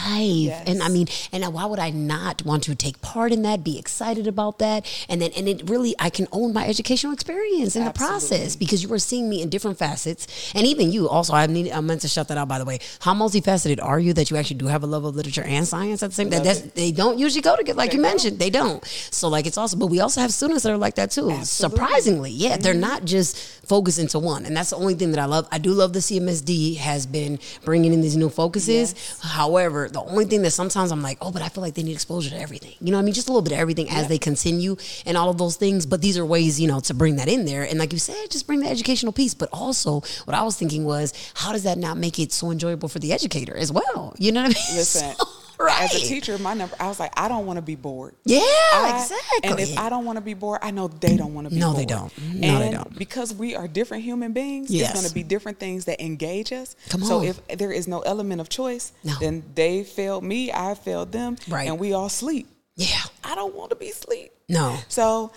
Yes. and I mean, and why would I not want to take part in that, be excited about that, and then, and it really, I can own my educational experience in the process because you are seeing me in different facets, and even you also. I need, I meant to shut that out by the way. How multifaceted are you that you actually do have a love of literature and science at the same time? That's it. they don't usually go together, like They you don't. mentioned, they don't. So like it's also, but we also have students that are like that too. Absolutely. Surprisingly, yeah, they're mm-hmm. not just focused into one, and that's the only thing that I love. I do love the CMSD has been bringing in these new focuses. However, the only thing that sometimes I'm like, oh, but I feel like they need exposure to everything. You know, what I mean, just a little bit of everything as they continue and all of those things. But these are ways, you know, to bring that in there, and like you said, just bring the educational piece. But also, what I was thinking was, how does that not make it so enjoyable for the educator as well? You know what I mean? Listen, So, right? as a teacher, my number, I was like, I don't want to be bored. yeah, I- exactly. And if I don't want to be bored, I know they don't want to be No, bored. they don't. No, they don't. Because we are different human beings, Yes. it's going to be different things that engage us. Come on. so if there is no element of choice, No. then they failed me, I failed them, Right. and we all sleep. yeah, I don't want to be sleep. no, So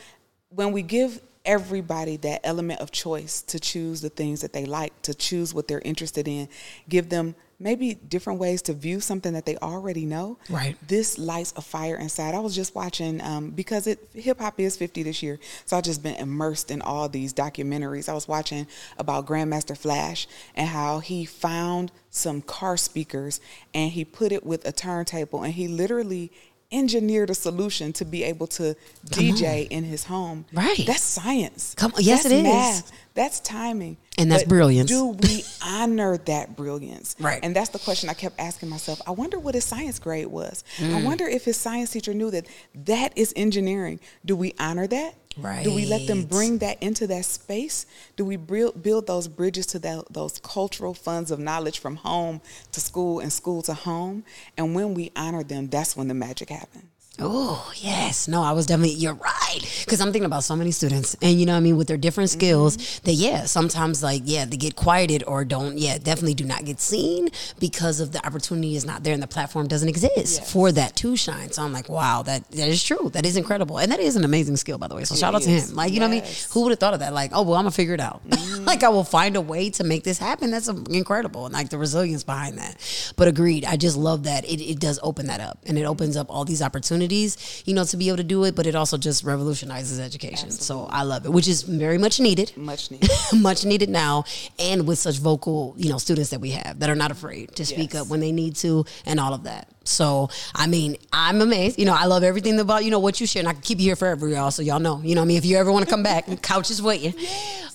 when we give everybody that element of choice to choose the things that they like, to choose what they're interested in, give them maybe different ways to view something that they already know. Right. This lights a fire inside. I was just watching um, because it hip hop is 50 this year, so I've just been immersed in all these documentaries. I was watching about Grandmaster Flash and how he found some car speakers and he put it with a turntable and he literally engineered a solution to be able to DJ in his home. Right. That's science. Come on. Yes, That's it is. Math. That's timing. And that's But brilliance. Do we honor that brilliance? Right. And that's the question I kept asking myself. I wonder what his science grade was. I Mm. wonder if his science teacher knew that that is engineering. Do we honor that? Right. Do we let them bring that into that space? Do we build, build those bridges to that, those cultural funds of knowledge from home to school and school to home? And when we honor them, that's when the magic happens. Oh, yes. No, I was definitely, you're right. Because I'm thinking about so many students, and you know what I mean, with their different mm-hmm. skills, that, yeah, sometimes, like, yeah, they get quieted or don't, yeah, definitely do not get seen because of the opportunity is not there and the platform doesn't exist Yes. for that to shine. So I'm like, wow, that, that is true. That is incredible. And that is an amazing skill, by the way. So It shout out to him. Like, you know what I mean? Who would have thought of that? Like, oh, well, I'm going to figure it out. Mm-hmm. like, I will find a way to make this happen. That's incredible. And like the resilience behind that. But agreed, I just love that it, it does open that up and it opens up all these opportunities, you know, to be able to do it. But it also just revolutionizes education. So I love it, which is very much needed. Much needed. much needed now and with such vocal you know students that we have that are not afraid to speak Yes. up when they need to and all of that so i mean i'm amazed. You know i love everything about you know what you share and i can keep you here forever y'all so y'all know. You know what i mean? If you ever want to come back couch is waiting.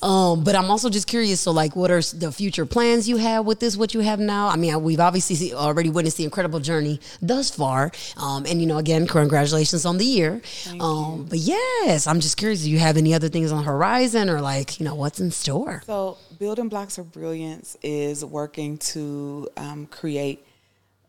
Um but i'm also just curious so like what are the future plans you have with this what you have now? I mean we've obviously already witnessed the incredible journey thus far um and you know again congratulations on the year. Um but yes i'm just curious do you have any other things on the horizon or like you know what's in store? So, Building Blocks of Brilliance is working to um, create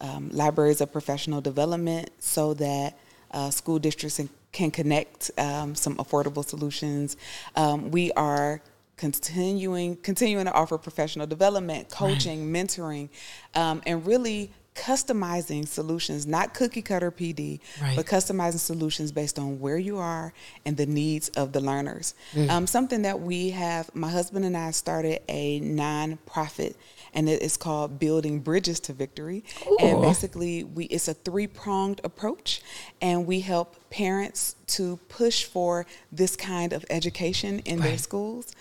um, libraries of professional development so that uh, school districts can connect um, some affordable solutions. Um, we are continuing continuing to offer professional development, coaching, mentoring, um, and really customizing solutions, not cookie cutter PD, Right. but customizing solutions based on where you are and the needs of the learners. Um, something that we have, my husband and I started a nonprofit, and it is called Building Bridges to Victory. And basically, we it's a three pronged approach, and we help parents to push for this kind of education in their Right. schools.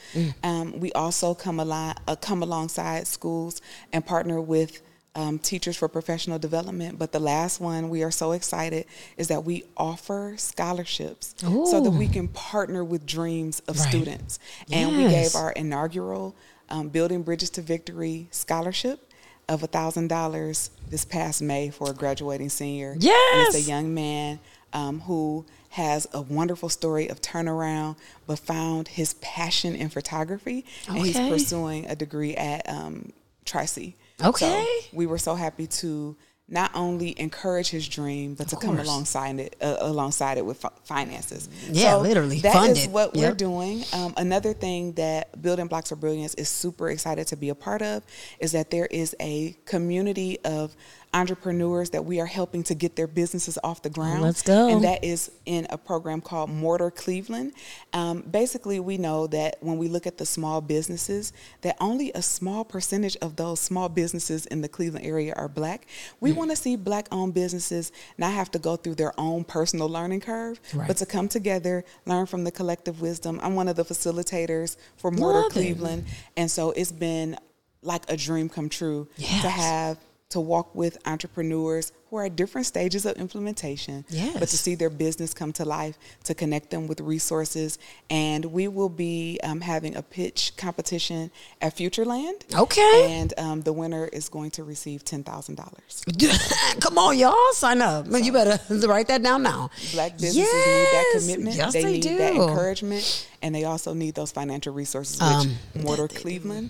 Um, we also come along, uh, come alongside schools and partner with um, teachers for professional development. But the last one we are so excited is that we offer scholarships so that we can partner with dreams of Right. students. And we gave our inaugural um, Building Bridges to Victory scholarship of $1,000 this past May for a graduating senior. And it's a young man um, who has a wonderful story of turnaround, but found his passion in photography. And he's pursuing a degree at um, Tri-C. Okay. So we were so happy to not only encourage his dream, but to come alongside it, uh, alongside it with fi- finances. Yeah, literally, That is funded. what we're doing. Um, another thing that Building Blocks of Brilliance is super excited to be a part of is that there is a community of entrepreneurs that we are helping to get their businesses off the ground. let's go. And that is in a program called Mortar Cleveland. Um, basically, we know that when we look at the small businesses, that only a small percentage of those small businesses in the Cleveland area are black. We want to see black-owned businesses not have to go through their own personal learning curve, Right. but to come together, learn from the collective wisdom. I'm one of the facilitators for Mortar Love it. Cleveland, and so it's been like a dream come true Yes. to have to walk with entrepreneurs who are at different stages of implementation, but to see their business come to life, to connect them with resources. And we will be um, having a pitch competition at Futureland. Okay. And um, the winner is going to receive $10,000. Come on, y'all, sign up. Man, you better write that down now. Black businesses need that commitment. Yes, they, they need do. that encouragement. And they also need those financial resources, which Um, Mortar Cleveland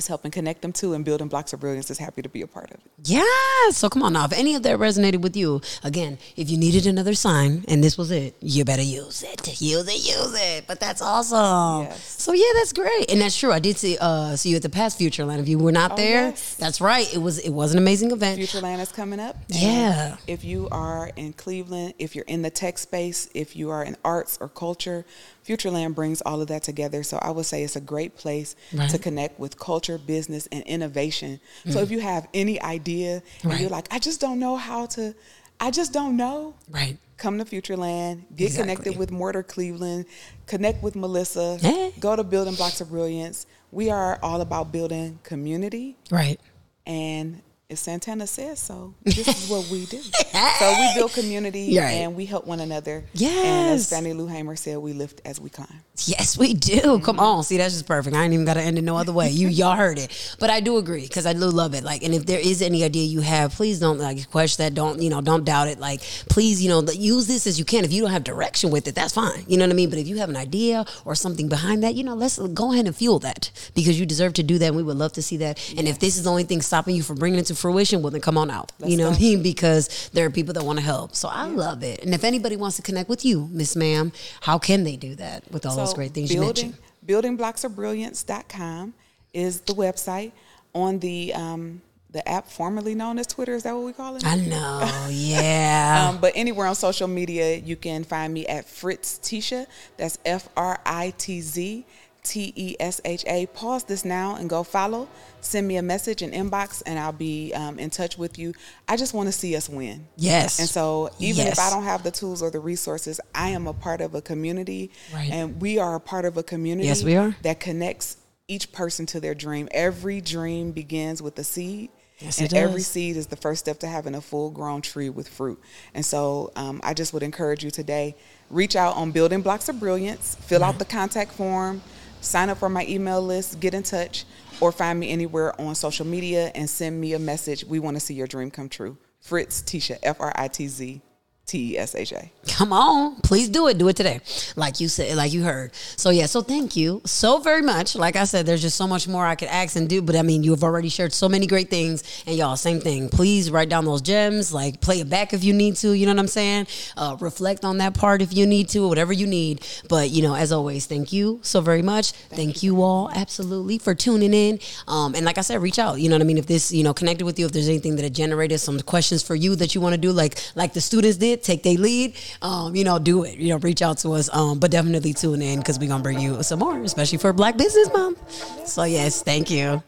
is helping connect them to. And Building Blocks of Brilliance is happy to be a part of it. Yeah. So come on now. If any of that resonated with you, again, if you needed another sign and this was it, you better use it. Use it, use it. But that's awesome. Yes. So yeah, that's great. And that's true. I did see uh see you at the past Future Futureland. If you were not Oh, there, yes. that's right. It was it was an amazing event. Futureland is coming up. Yeah. If you are in Cleveland, if you're in the tech space, if you are in arts or culture, Futureland brings all of that together. So I would say it's a great place Right. Mm. to connect with culture, business, and innovation. So if you have any idea and Right. you're like, I just don't know how to, I just don't know. Right. Come to Futureland, get Exactly. connected with Mortar Cleveland, connect with Melissa, Yeah. go to Building Blocks of Brilliance. We are all about building community Right. and if Santana says so, this is what we do. so we build community Right. and we help one another. And as Fannie Lou Hamer said, we lift as we climb. Yes, we do. Come mm-hmm. on, see that's just perfect. I ain't even got to end it no other way. You y'all heard it, but I do agree because I do love it. Like, and if there is any idea you have, please don't like question that. Don't you know? Don't doubt it. Like, please, you know, use this as you can. If you don't have direction with it, that's fine. You know what I mean. But if you have an idea or something behind that, you know, let's go ahead and fuel that because you deserve to do that. and We would love to see that. And if this is the only thing stopping you from bringing it to fruition, well, then come on out. You know what I mean? Because there are people that want to help. So I love it. And if anybody wants to connect with you, Miss Ma'am, how can they do that with all those great things you mentioned? building, buildingblocksofbrilliance.com is the website. On the um, the app formerly known as Twitter, is that what we call it? I know, yeah. Um, but anywhere on social media, you can find me at Fritztesha. That's F R I T Z T E S H A. Pause this now and go follow. Send me a message in inbox, and I'll be um, in touch with you. I just want to see us win. yes. And so, even Yes. if I don't have the tools or the resources, I am a part of a community, Right. and we are a part of a community. Yes, we are. that connects each person to their dream. Every dream begins with a seed. Yes, and every seed is the first step to having a full grown tree with fruit. And so um, I just would encourage you today reach out on Building Blocks of Brilliance, fill out the contact form, sign up for my email list, get in touch, or find me anywhere on social media and send me a message. We want to see your dream come true. Fritztesha, F R I T Z T E S H A. Come on, please do it. Do it today, like you said, like you heard. So yeah, so thank you so very much. Like I said, there's just so much more I could ask and do, but I mean, you have already shared so many great things. And y'all, same thing. Please write down those gems. Like play it back if you need to. You know what I'm saying? Uh, reflect on that part if you need to, whatever you need. But you know, as always, thank you so very much. Thank, you all absolutely for tuning in. Um, and like I said, reach out. You know what I mean? If this, you know, connected with you, if there's anything that it generated some questions for you that you want to do, like like the students did, take their lead. Um, you know, do it. You know, reach out to us. Um, but definitely tune in because we're gonna bring you some more, especially for Black Business Month. So yes, thank you.